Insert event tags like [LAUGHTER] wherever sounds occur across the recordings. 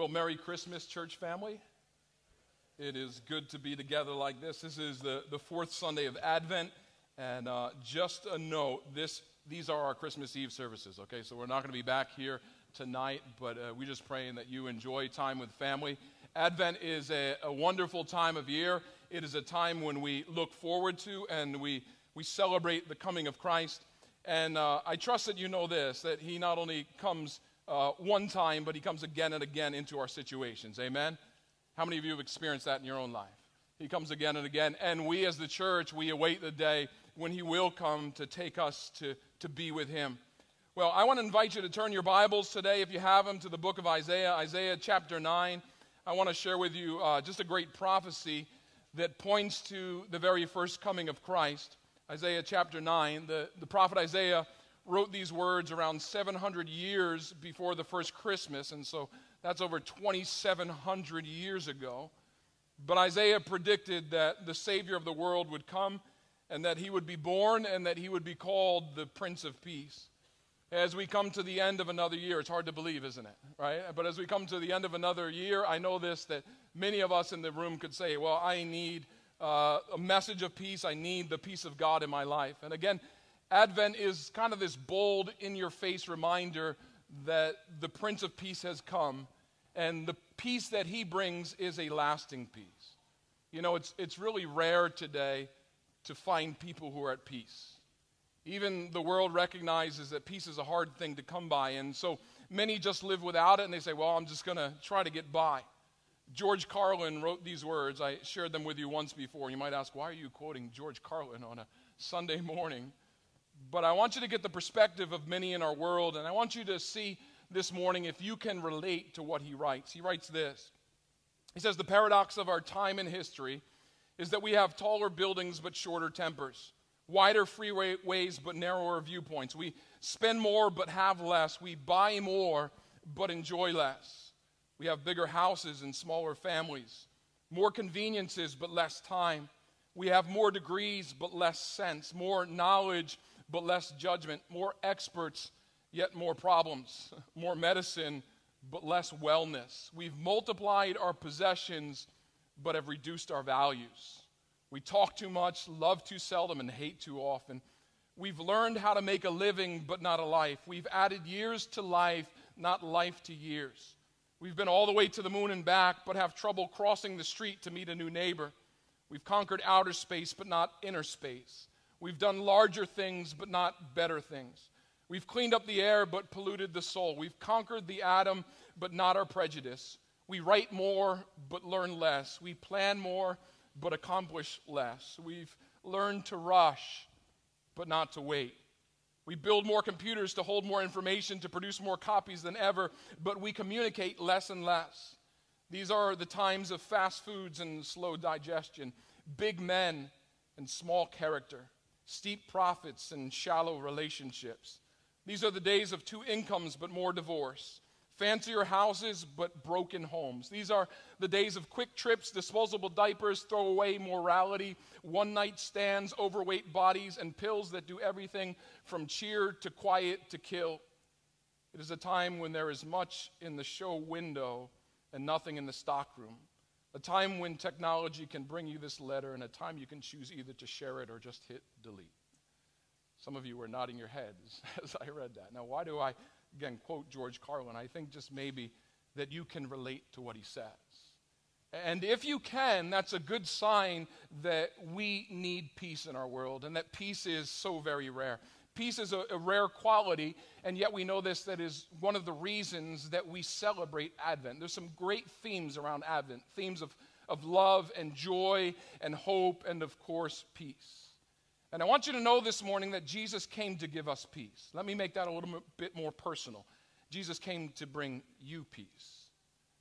Well, Merry Christmas, church family. It is good to be together like this. This is the, the fourth Sunday of Advent. And uh, just a note this, these are our Christmas Eve services, okay? So we're not going to be back here tonight, but uh, we're just praying that you enjoy time with family. Advent is a, a wonderful time of year. It is a time when we look forward to and we, we celebrate the coming of Christ. And uh, I trust that you know this that He not only comes uh, one time, but He comes again and again into our situations. Amen? How many of you have experienced that in your own life? He comes again and again. And we as the church, we await the day when He will come to take us to, to be with Him. Well, I want to invite you to turn your Bibles today, if you have them, to the book of Isaiah, Isaiah chapter 9. I want to share with you uh, just a great prophecy that points to the very first coming of Christ. Isaiah chapter 9. The, the prophet Isaiah wrote these words around 700 years before the first Christmas, and so that's over 2,700 years ago. But Isaiah predicted that the Savior of the world would come and that he would be born and that he would be called the Prince of Peace. As we come to the end of another year, it's hard to believe, isn't it? Right? But as we come to the end of another year, I know this that many of us in the room could say, Well, I need uh, a message of peace. I need the peace of God in my life. And again, Advent is kind of this bold, in your face reminder that the Prince of Peace has come, and the peace that he brings is a lasting peace. You know, it's, it's really rare today to find people who are at peace. Even the world recognizes that peace is a hard thing to come by, and so many just live without it and they say, Well, I'm just going to try to get by. George Carlin wrote these words. I shared them with you once before. You might ask, why are you quoting George Carlin on a Sunday morning? But I want you to get the perspective of many in our world, and I want you to see this morning if you can relate to what he writes. He writes this He says, The paradox of our time in history is that we have taller buildings but shorter tempers, wider freeways but narrower viewpoints. We spend more but have less. We buy more but enjoy less. We have bigger houses and smaller families, more conveniences but less time. We have more degrees but less sense, more knowledge but less judgment, more experts yet more problems, [LAUGHS] more medicine but less wellness. We've multiplied our possessions but have reduced our values. We talk too much, love too seldom, and hate too often. We've learned how to make a living but not a life. We've added years to life, not life to years. We've been all the way to the moon and back, but have trouble crossing the street to meet a new neighbor. We've conquered outer space, but not inner space. We've done larger things, but not better things. We've cleaned up the air, but polluted the soul. We've conquered the atom, but not our prejudice. We write more, but learn less. We plan more, but accomplish less. We've learned to rush, but not to wait. We build more computers to hold more information, to produce more copies than ever, but we communicate less and less. These are the times of fast foods and slow digestion, big men and small character, steep profits and shallow relationships. These are the days of two incomes but more divorce, fancier houses but broken homes. These are the days of quick trips, disposable diapers, throwaway morality, one night stands, overweight bodies, and pills that do everything from cheer to quiet to kill. It is a time when there is much in the show window and nothing in the stockroom. A time when technology can bring you this letter, and a time you can choose either to share it or just hit delete. Some of you were nodding your heads [LAUGHS] as I read that. Now, why do I again, quote George Carlin, I think just maybe that you can relate to what he says. And if you can, that's a good sign that we need peace in our world and that peace is so very rare. Peace is a, a, rare quality, and yet we know this that is one of the reasons that we celebrate Advent. There's some great themes around Advent themes of, of love and joy and hope, and of course, peace. And I want you to know this morning that Jesus came to give us peace. Let me make that a little bit more personal. Jesus came to bring you peace.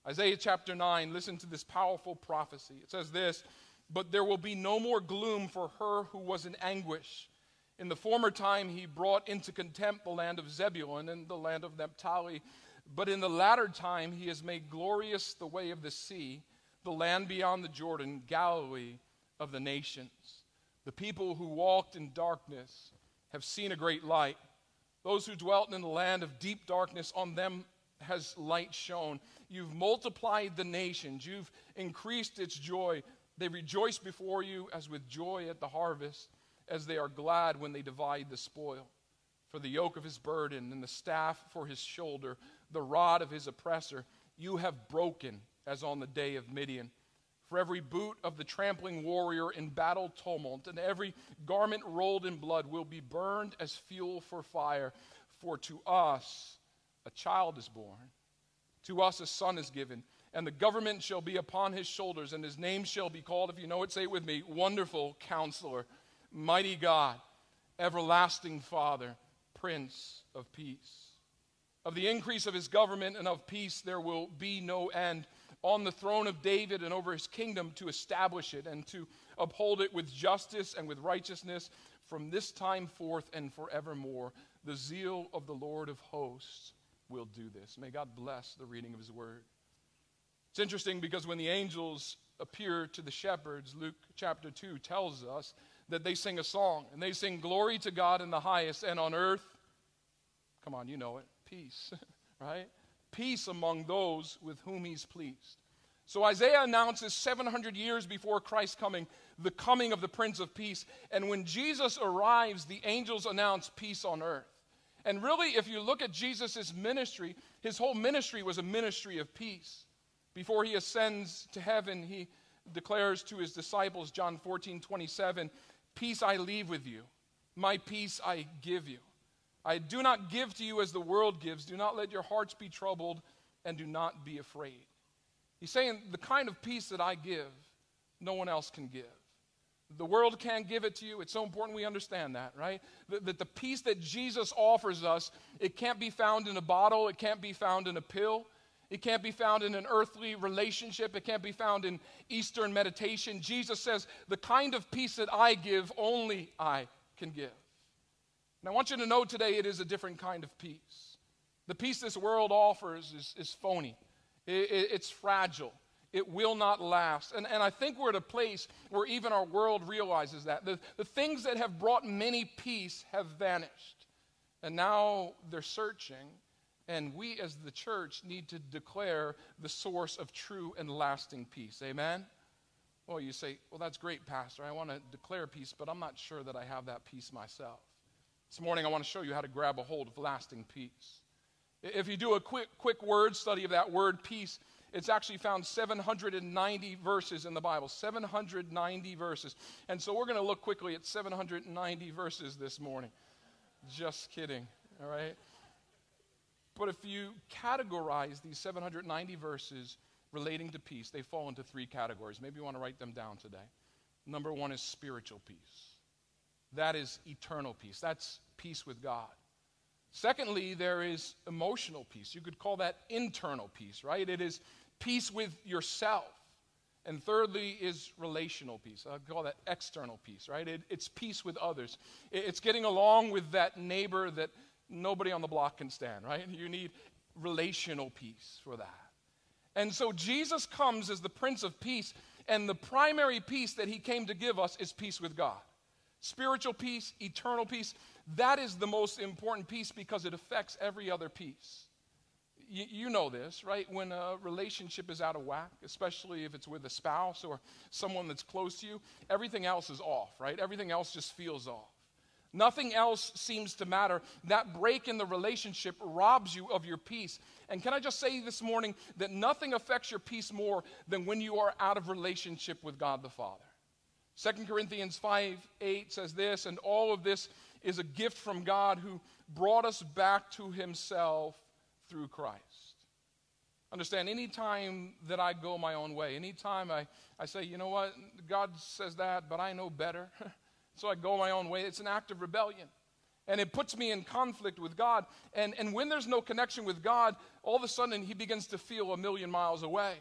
Isaiah chapter 9, listen to this powerful prophecy. It says this But there will be no more gloom for her who was in anguish. In the former time, he brought into contempt the land of Zebulun and the land of Naphtali. But in the latter time, he has made glorious the way of the sea, the land beyond the Jordan, Galilee of the nations. The people who walked in darkness have seen a great light. Those who dwelt in the land of deep darkness, on them has light shone. You've multiplied the nations, you've increased its joy. They rejoice before you as with joy at the harvest, as they are glad when they divide the spoil. For the yoke of his burden and the staff for his shoulder, the rod of his oppressor, you have broken as on the day of Midian. For every boot of the trampling warrior in battle tumult, and every garment rolled in blood will be burned as fuel for fire. For to us a child is born, to us a son is given and the government shall be upon his shoulders, and his name shall be called, if you know it, say it with me Wonderful Counselor, Mighty God, Everlasting Father, Prince of Peace. Of the increase of his government and of peace there will be no end on the throne of David and over his kingdom to establish it and to uphold it with justice and with righteousness from this time forth and forevermore. The zeal of the Lord of hosts will do this. May God bless the reading of his word. It's interesting because when the angels appear to the shepherds, Luke chapter 2 tells us that they sing a song and they sing glory to God in the highest and on earth, come on, you know it, peace, [LAUGHS] right? Peace among those with whom he's pleased. So Isaiah announces 700 years before Christ's coming the coming of the Prince of Peace. And when Jesus arrives, the angels announce peace on earth. And really, if you look at Jesus' ministry, his whole ministry was a ministry of peace. Before he ascends to heaven, he declares to his disciples, John 14, 27, Peace I leave with you, my peace I give you. I do not give to you as the world gives. Do not let your hearts be troubled, and do not be afraid. He's saying, The kind of peace that I give, no one else can give. The world can't give it to you. It's so important we understand that, right? That, that the peace that Jesus offers us, it can't be found in a bottle, it can't be found in a pill. It can't be found in an earthly relationship. It can't be found in Eastern meditation. Jesus says, The kind of peace that I give, only I can give. And I want you to know today it is a different kind of peace. The peace this world offers is, is phony, it, it, it's fragile. It will not last. And, and I think we're at a place where even our world realizes that. The, the things that have brought many peace have vanished. And now they're searching and we, as the church, need to declare the source of true and lasting peace. Amen? Well, you say, well, that's great, Pastor. I want to declare peace, but I'm not sure that I have that peace myself. This morning, I want to show you how to grab a hold of lasting peace. If you do a quick, quick word study of that word peace, it's actually found 790 verses in the Bible. 790 verses. And so we're going to look quickly at 790 verses this morning. Just kidding, all right? But if you categorize these 790 verses relating to peace, they fall into three categories. Maybe you want to write them down today. Number one is spiritual peace, that is eternal peace, that's peace with God. Secondly, there is emotional peace. You could call that internal peace, right? It is peace with yourself. And thirdly is relational peace. I call that external peace, right? It, it's peace with others. It, it's getting along with that neighbor that nobody on the block can stand, right? You need relational peace for that. And so Jesus comes as the Prince of Peace, and the primary peace that he came to give us is peace with God. Spiritual peace, eternal peace, that is the most important peace because it affects every other peace. You, you know this, right? When a relationship is out of whack, especially if it's with a spouse or someone that's close to you, everything else is off, right? Everything else just feels off. Nothing else seems to matter. That break in the relationship robs you of your peace. And can I just say this morning that nothing affects your peace more than when you are out of relationship with God the Father. 2 Corinthians 5 8 says this, and all of this is a gift from God who brought us back to himself through Christ. Understand, anytime that I go my own way, anytime I, I say, you know what, God says that, but I know better. [LAUGHS] So I go my own way. It's an act of rebellion. And it puts me in conflict with God. And, and when there's no connection with God, all of a sudden he begins to feel a million miles away.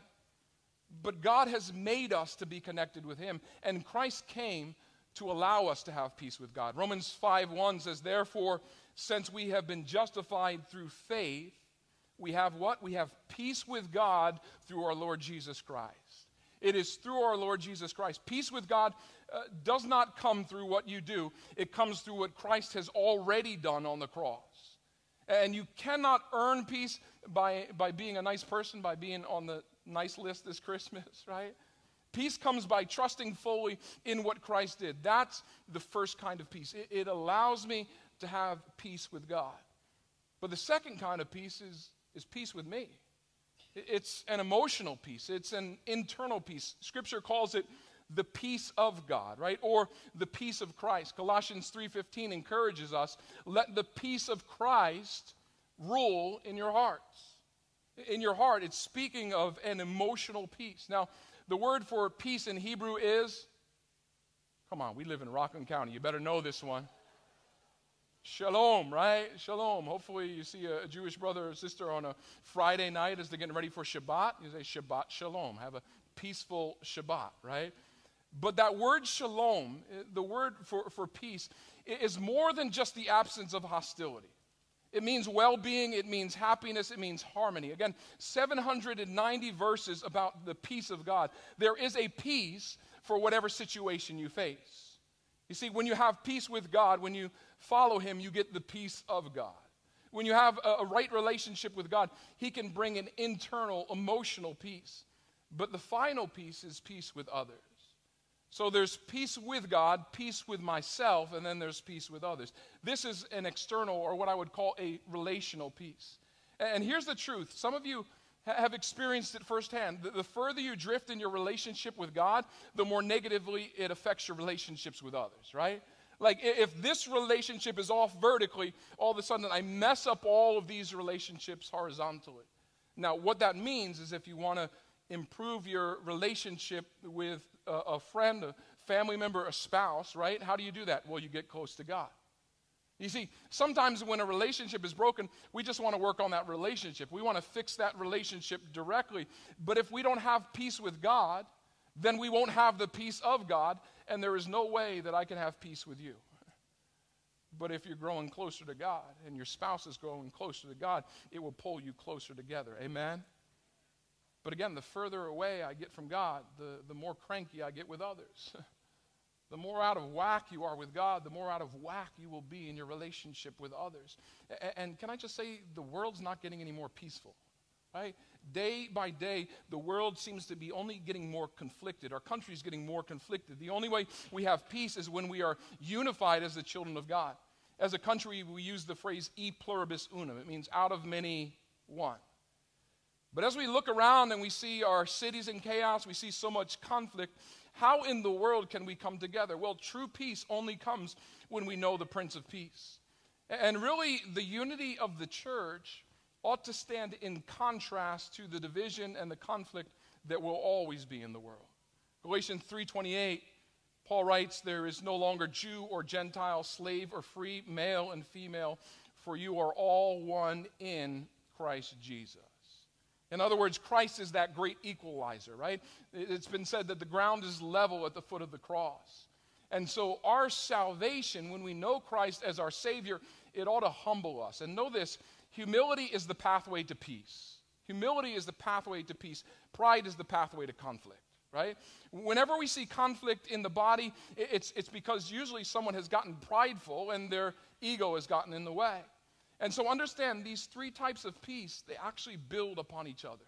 But God has made us to be connected with him. And Christ came to allow us to have peace with God. Romans 5 1 says, Therefore, since we have been justified through faith, we have what? We have peace with God through our Lord Jesus Christ. It is through our Lord Jesus Christ. Peace with God uh, does not come through what you do, it comes through what Christ has already done on the cross. And you cannot earn peace, by, by being a nice person, by being on the nice list this Christmas, [LAUGHS] right? Peace comes by trusting fully in what Christ did. That's the first kind of peace. It, it allows me to have peace with God. But the second kind of peace is, is peace with me. It's an emotional peace, it's an internal peace. Scripture calls it the peace of God, right? Or the peace of Christ. Colossians 3:15 encourages us, let the peace of Christ rule in your hearts. In your heart, it's speaking of an emotional peace. Now, the word for peace in Hebrew is Come on, we live in Rockland County. You better know this one. Shalom, right? Shalom. Hopefully, you see a, Jewish brother or sister on a Friday night as they're getting ready for Shabbat. You say Shabbat Shalom. Have a peaceful Shabbat, right? But that word shalom, eh, the word for, for peace, is more than just the absence of hostility. It means well being, it means happiness, it means harmony. Again, 790 verses about the peace of God. There is a peace for whatever situation you face. You see, when you have peace with God, when you follow Him, you get the peace of God. When you have a, right relationship with God, He can bring an internal, emotional peace. But the final peace is peace with others. So there's peace with God, peace with myself, and then there's peace with others. This is an external, or what I would call a relational peace. And here's the truth some of you have experienced it firsthand. The further you drift in your relationship with God, the more negatively it affects your relationships with others, right? Like if this relationship is off vertically, all of a sudden I mess up all of these relationships horizontally. Now, what that means is if you want to improve your relationship with a, a friend, a family member, a spouse, right? How do you do that? Well, you get close to God. You see, sometimes when a relationship is broken, we just want to work on that relationship. We want to fix that relationship directly. But if we don't have peace with God, then we won't have the peace of God, and there is no way that I can have peace with you. But if you're growing closer to God and your spouse is growing closer to God, it will pull you closer together. Amen? But again, the further away I get from God, the, the more cranky I get with others. [LAUGHS] the more out of whack you are with God, the more out of whack you will be in your relationship with others. And, and can I just say, the world's not getting any more peaceful. Right? Day by day, the world seems to be only getting more conflicted. Our country is getting more conflicted. The only way we have peace is when we are unified as the children of God. As a country, we use the phrase e pluribus unum. It means out of many, one. But as we look around and we see our cities in chaos, we see so much conflict, how in the world can we come together? Well, true peace only comes when we know the Prince of Peace. And really, the unity of the church ought to stand in contrast to the division and the conflict that will always be in the world. Galatians 3:28 Paul writes there is no longer Jew or Gentile, slave or free, male and female, for you are all one in Christ Jesus. In other words, Christ is that great equalizer, right? It's been said that the ground is level at the foot of the cross. And so, our salvation, when we know Christ as our Savior, it ought to humble us. And know this humility is the pathway to peace. Humility is the pathway to peace. Pride is the pathway to conflict, right? Whenever we see conflict in the body, it's, it's because usually someone has gotten prideful and their ego has gotten in the way. And so understand these three types of peace, they actually build upon each other.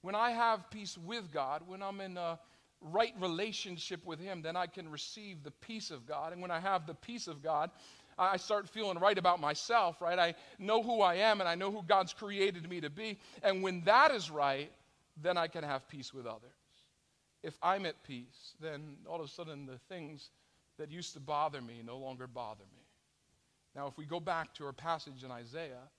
When I have peace with God, when I'm in a right relationship with Him, then I can receive the peace of God. And when I have the peace of God, I start feeling right about myself, right? I know who I am and I know who God's created me to be. And when that is right, then I can have peace with others. If I'm at peace, then all of a sudden the things that used to bother me no longer bother me. Now, if we go back to our passage in Isaiah,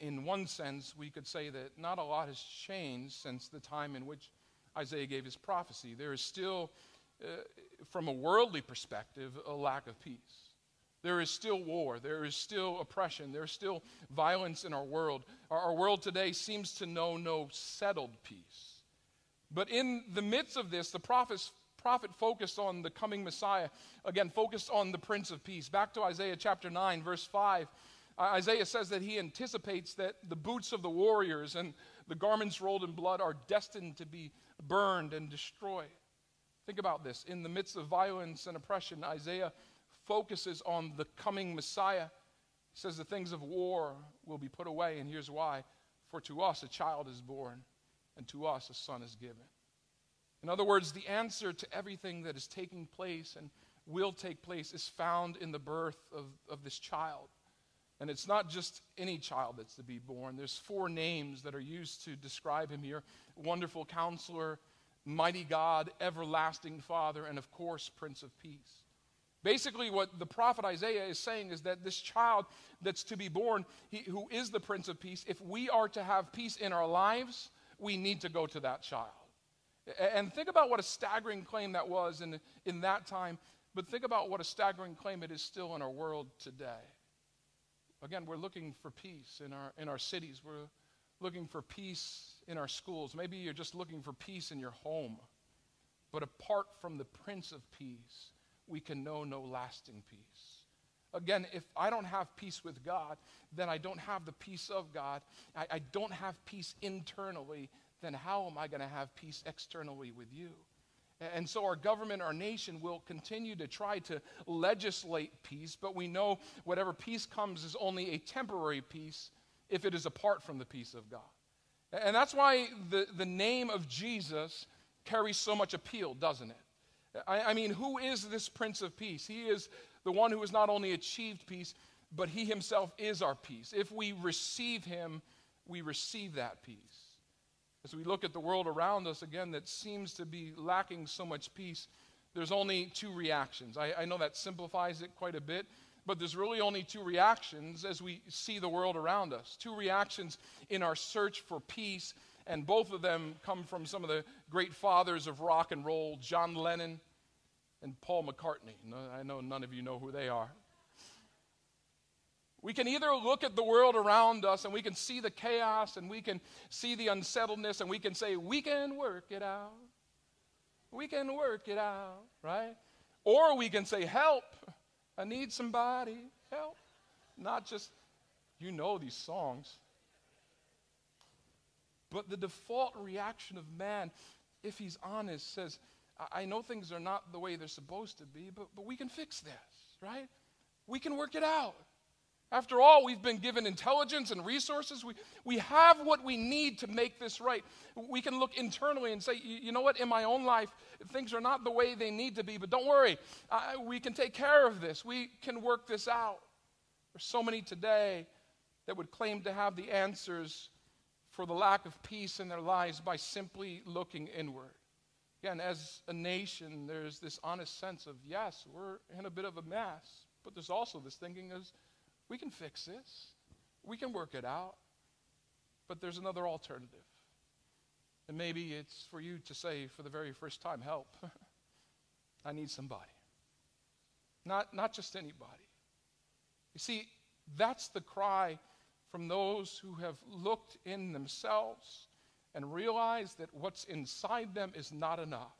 in one sense, we could say that not a lot has changed since the time in which Isaiah gave his prophecy. There is still, uh, from a worldly perspective, a lack of peace. There is still war. There is still oppression. There is still violence in our world. Our, our world today seems to know no settled peace. But in the midst of this, the prophets prophet focused on the coming Messiah, again, focused on the Prince of Peace. Back to Isaiah chapter 9, verse 5. Isaiah says that he anticipates that the boots of the warriors and the garments rolled in blood are destined to be burned and destroyed. Think about this. In the midst of violence and oppression, Isaiah focuses on the coming Messiah. He says the things of war will be put away, and here's why For to us a child is born, and to us a son is given. In other words, the answer to everything that is taking place and will take place is found in the birth of, of this child. And it's not just any child that's to be born. There's four names that are used to describe him here Wonderful Counselor, Mighty God, Everlasting Father, and of course, Prince of Peace. Basically, what the prophet Isaiah is saying is that this child that's to be born, he, who is the Prince of Peace, if we are to have peace in our lives, we need to go to that child. And think about what a staggering claim that was in, in that time, but think about what a staggering claim it is still in our world today. Again, we're looking for peace in our, in our cities. We're looking for peace in our schools. Maybe you're just looking for peace in your home. But apart from the Prince of Peace, we can know no lasting peace. Again, if I don't have peace with God, then I don't have the peace of God. I, I don't have peace internally, then how am I going to have peace externally with you? And so our government, our nation will continue to try to legislate peace, but we know whatever peace comes is only a temporary peace if it is apart from the peace of God. And that's why the, the name of Jesus carries so much appeal, doesn't it? I, I mean, who is this Prince of Peace? He is the one who has not only achieved peace, but he himself is our peace. If we receive him, we receive that peace. As we look at the world around us again that seems to be lacking so much peace, there's only two reactions. I, I know that simplifies it quite a bit, but there's really only two reactions as we see the world around us. Two reactions in our search for peace and both of them come from some of the great fathers of rock and roll, John Lennon and Paul McCartney. I know none of you know who they are. We can either look at the world around us and we can see the chaos and we can see the unsettledness and we can say, we can work it out. We can work it out, right? Or we can say, help. I need somebody. Help. Not just, you know these songs. But the default reaction of man, if he's honest, says, I, I know things are not the way they're supposed to be, but, but we can fix this, right? We can work it out. After all, we've been given intelligence and resources. We, we have what we need to make this right. We can look internally and say, you know what, in my own life, things are not the way they need to be, but don't worry, we can take care of this. We can work this out. There's so many today that would claim to have the answers for the lack of peace in their lives by simply looking inward. Again, as a nation, there's this honest sense of, yes, we're in a bit of a mess, but there's also this thinking is, we can fix this, we can work it out, but there's another alternative. And maybe it's for you to say for the very first time, help. [LAUGHS] I need somebody. Not, not just anybody. You see, that's the cry from those who have looked in themselves and realized that what's inside them is not enough.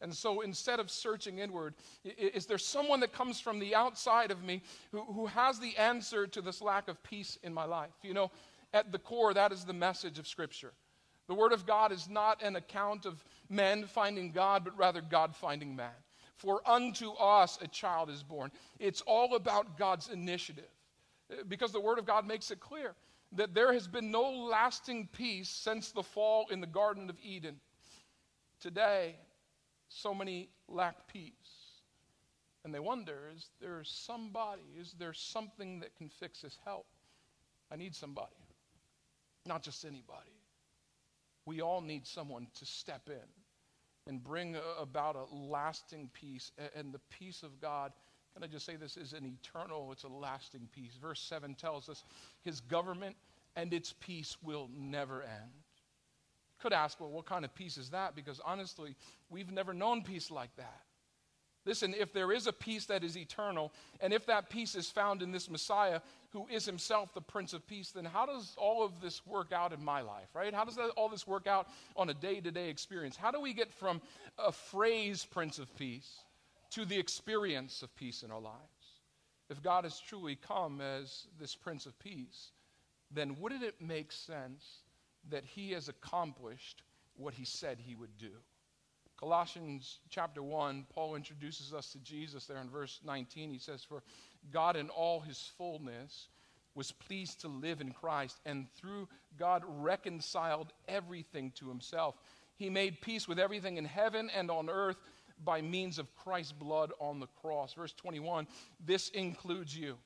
And so instead of searching inward, is there someone that comes from the outside of me who, who has the answer to this lack of peace in my life? You know, at the core, that is the message of Scripture. The Word of God is not an account of men finding God, but rather God finding man. For unto us a child is born. It's all about God's initiative because the Word of God makes it clear that there has been no lasting peace since the fall in the Garden of Eden. Today, so many lack peace. And they wonder is there somebody, is there something that can fix this? Help. I need somebody, not just anybody. We all need someone to step in and bring about a lasting peace. And the peace of God can I just say this is an eternal, it's a lasting peace. Verse 7 tells us his government and its peace will never end. Could ask, well, what kind of peace is that? Because honestly, we've never known peace like that. Listen, if there is a peace that is eternal, and if that peace is found in this Messiah who is himself the Prince of Peace, then how does all of this work out in my life, right? How does that, all this work out on a day to day experience? How do we get from a phrase, Prince of Peace, to the experience of peace in our lives. If God has truly come as this Prince of Peace, then wouldn't it make sense that he has accomplished what he said he would do? Colossians chapter 1, Paul introduces us to Jesus there in verse 19. He says, For God in all his fullness was pleased to live in Christ, and through God reconciled everything to himself. He made peace with everything in heaven and on earth by means of Christ's blood on the cross. Verse 21 this includes you.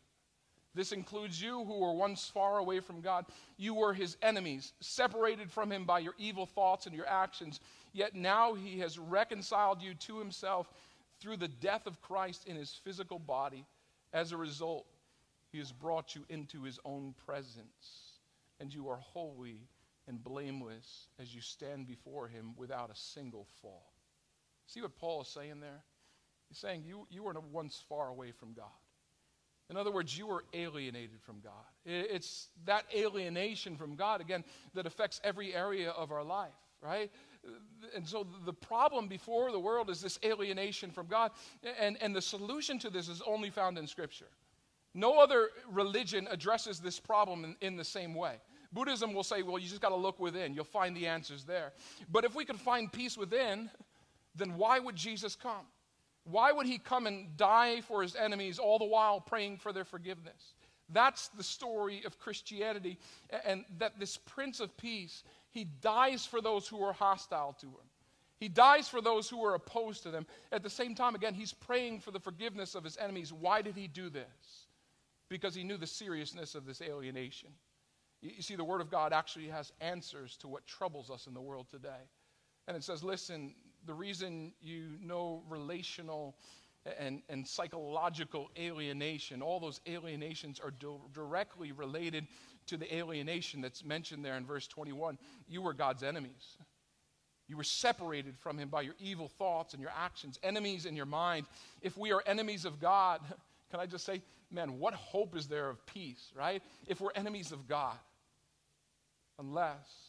This includes you who were once far away from God. You were his enemies, separated from him by your evil thoughts and your actions. Yet now he has reconciled you to himself through the death of Christ in his physical body. As a result, he has brought you into his own presence, and you are holy and blameless as you stand before him without a single fault. See what Paul is saying there? He's saying you, you were once far away from God. In other words, you were alienated from God. It's that alienation from God, again, that affects every area of our life, right? And so the problem before the world is this alienation from God. And, and the solution to this is only found in Scripture. No other religion addresses this problem in, in the same way. Buddhism will say, well, you just got to look within. You'll find the answers there. But if we could find peace within, then why would Jesus come? Why would he come and die for his enemies all the while praying for their forgiveness? That's the story of Christianity. And that this Prince of Peace, he dies for those who are hostile to him. He dies for those who are opposed to them. At the same time, again, he's praying for the forgiveness of his enemies. Why did he do this? Because he knew the seriousness of this alienation. You see, the Word of God actually has answers to what troubles us in the world today. And it says, listen, the reason you know relational and, and psychological alienation, all those alienations are directly related to the alienation that's mentioned there in verse 21. You were God's enemies. You were separated from Him by your evil thoughts and your actions, enemies in your mind. If we are enemies of God, [LAUGHS] can I just say, man, what hope is there of peace, right? If we're enemies of God, unless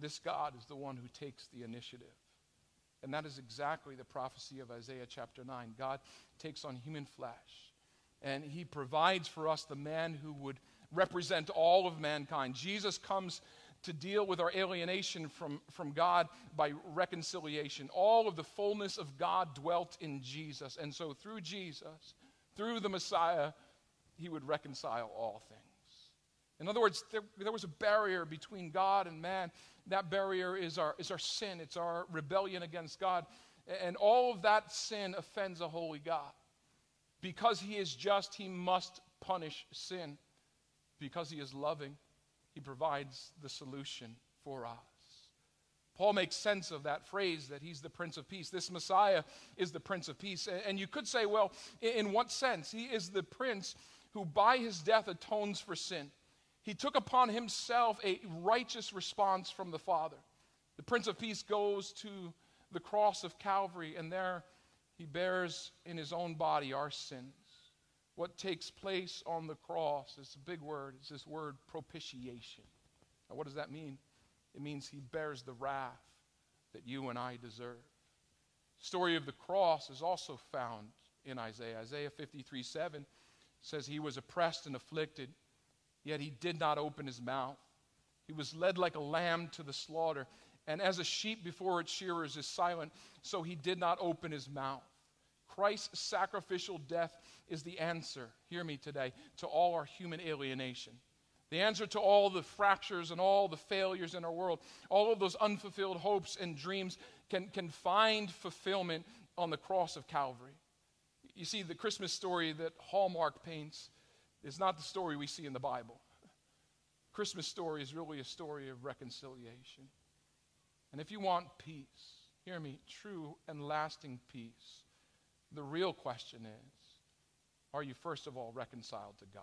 this God is the one who takes the initiative. And that is exactly the prophecy of Isaiah chapter 9. God takes on human flesh, and he provides for us the man who would represent all of mankind. Jesus comes to deal with our alienation from, from God by reconciliation. All of the fullness of God dwelt in Jesus. And so through Jesus, through the Messiah, he would reconcile all things. In other words, there, there was a barrier between God and man. That barrier is our, is our sin, it's our rebellion against God. And all of that sin offends a holy God. Because he is just, he must punish sin. Because he is loving, he provides the solution for us. Paul makes sense of that phrase that he's the Prince of Peace. This Messiah is the Prince of Peace. And you could say, well, in what sense? He is the Prince who by his death atones for sin. He took upon himself a righteous response from the Father. The Prince of Peace goes to the cross of Calvary, and there he bears in his own body our sins. What takes place on the cross is a big word. It's this word propitiation. Now, what does that mean? It means he bears the wrath that you and I deserve. The story of the cross is also found in Isaiah. Isaiah 53 7 says, He was oppressed and afflicted Yet he did not open his mouth. He was led like a lamb to the slaughter. And as a sheep before its shearers is silent, so he did not open his mouth. Christ's sacrificial death is the answer, hear me today, to all our human alienation. The answer to all the fractures and all the failures in our world, all of those unfulfilled hopes and dreams can, can find fulfillment on the cross of Calvary. You see, the Christmas story that Hallmark paints is not the story we see in the Bible. Christmas story is really a story of reconciliation. And if you want peace, hear me, true and lasting peace, the real question is are you first of all reconciled to God?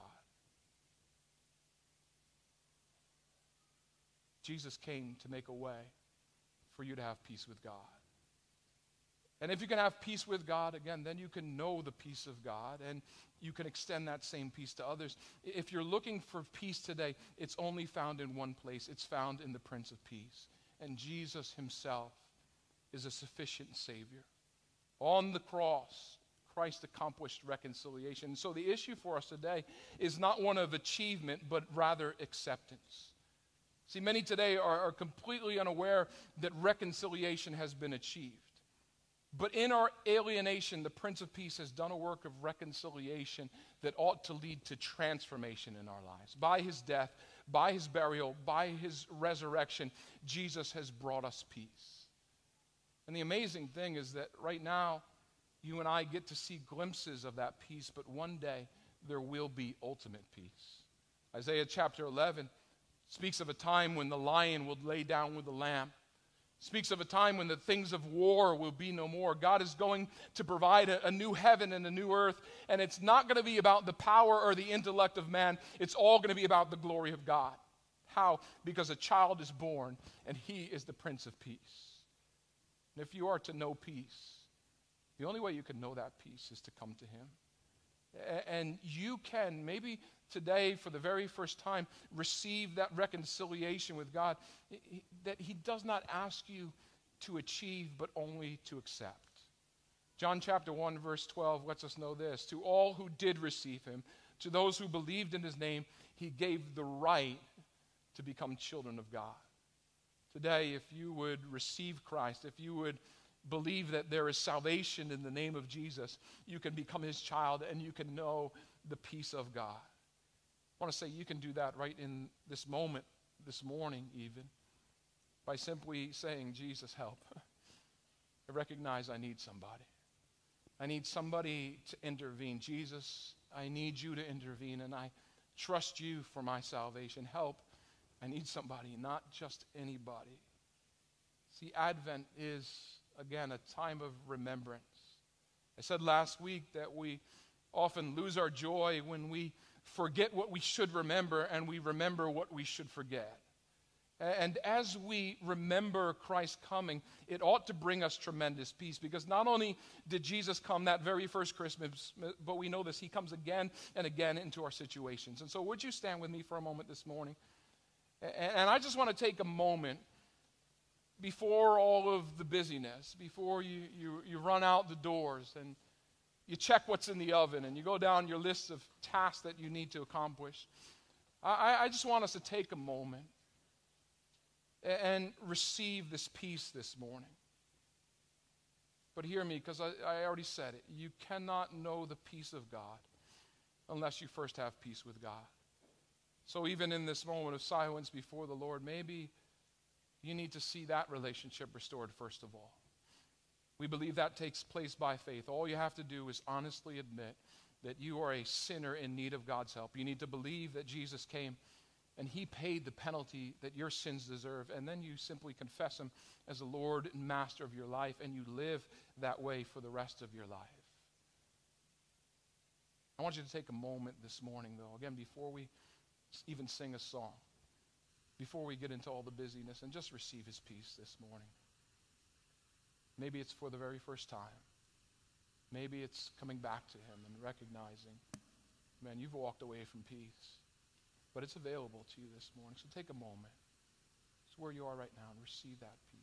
Jesus came to make a way for you to have peace with God. And if you can have peace with God, again, then you can know the peace of God and you can extend that same peace to others. If you're looking for peace today, it's only found in one place it's found in the Prince of Peace. And Jesus himself is a sufficient Savior. On the cross, Christ accomplished reconciliation. So the issue for us today is not one of achievement, but rather acceptance. See, many today are, are completely unaware that reconciliation has been achieved. But in our alienation, the Prince of Peace has done a work of reconciliation that ought to lead to transformation in our lives. By his death, by his burial, by his resurrection, Jesus has brought us peace. And the amazing thing is that right now, you and I get to see glimpses of that peace, but one day there will be ultimate peace. Isaiah chapter 11 speaks of a time when the lion will lay down with the lamb speaks of a time when the things of war will be no more. God is going to provide a, a, new heaven and a new earth, and it's not going to be about the power or the intellect of man. It's all going to be about the glory of God. How? Because a child is born, and he is the Prince of Peace. And if you are to know peace, the only way you can know that peace is to come to him. And you can, maybe today, for the very first time, receive that reconciliation with God that He does not ask you to achieve, but only to accept. John chapter 1, verse 12 lets us know this To all who did receive Him, to those who believed in His name, He gave the right to become children of God. Today, if you would receive Christ, if you would believe that there is salvation in the name of Jesus, you can become his child and you can know the peace of God. I want to say you can do that right in this moment, this morning, even, by simply saying, Jesus, help. I recognize I need somebody. I need somebody to intervene. Jesus, I need you to intervene, and I trust you for my salvation. Help. I need somebody, not just anybody. See, Advent is, again, a time of remembrance. I said last week that we often lose our joy when we forget what we should remember and we remember what we should forget. And as we remember Christ's coming, it ought to bring us tremendous peace because not only did Jesus come that very first Christmas, but we know this, he comes again and again into our situations. And so, would you stand with me for a moment this morning? And I just want to take a moment before all of the busyness, before you, you, you run out the doors and you check what's in the oven and you go down your list of tasks that you need to accomplish. I, I just want us to take a moment and receive this peace this morning. But hear me, because I, I already said it. You cannot know the peace of God unless you first have peace with God. So, even in this moment of silence before the Lord, maybe you need to see that relationship restored first of all. We believe that takes place by faith. All you have to do is honestly admit that you are a sinner in need of God's help. You need to believe that Jesus came and he paid the penalty that your sins deserve. And then you simply confess him as the Lord and master of your life, and you live that way for the rest of your life. I want you to take a moment this morning, though, again, before we even sing a song, before we get into all the busyness, and just receive his peace this morning. Maybe it's for the very first time. Maybe it's coming back to Him and recognizing, man, you've walked away from peace. But it's available to you this morning. So take a moment. It's where you are right now and receive that peace.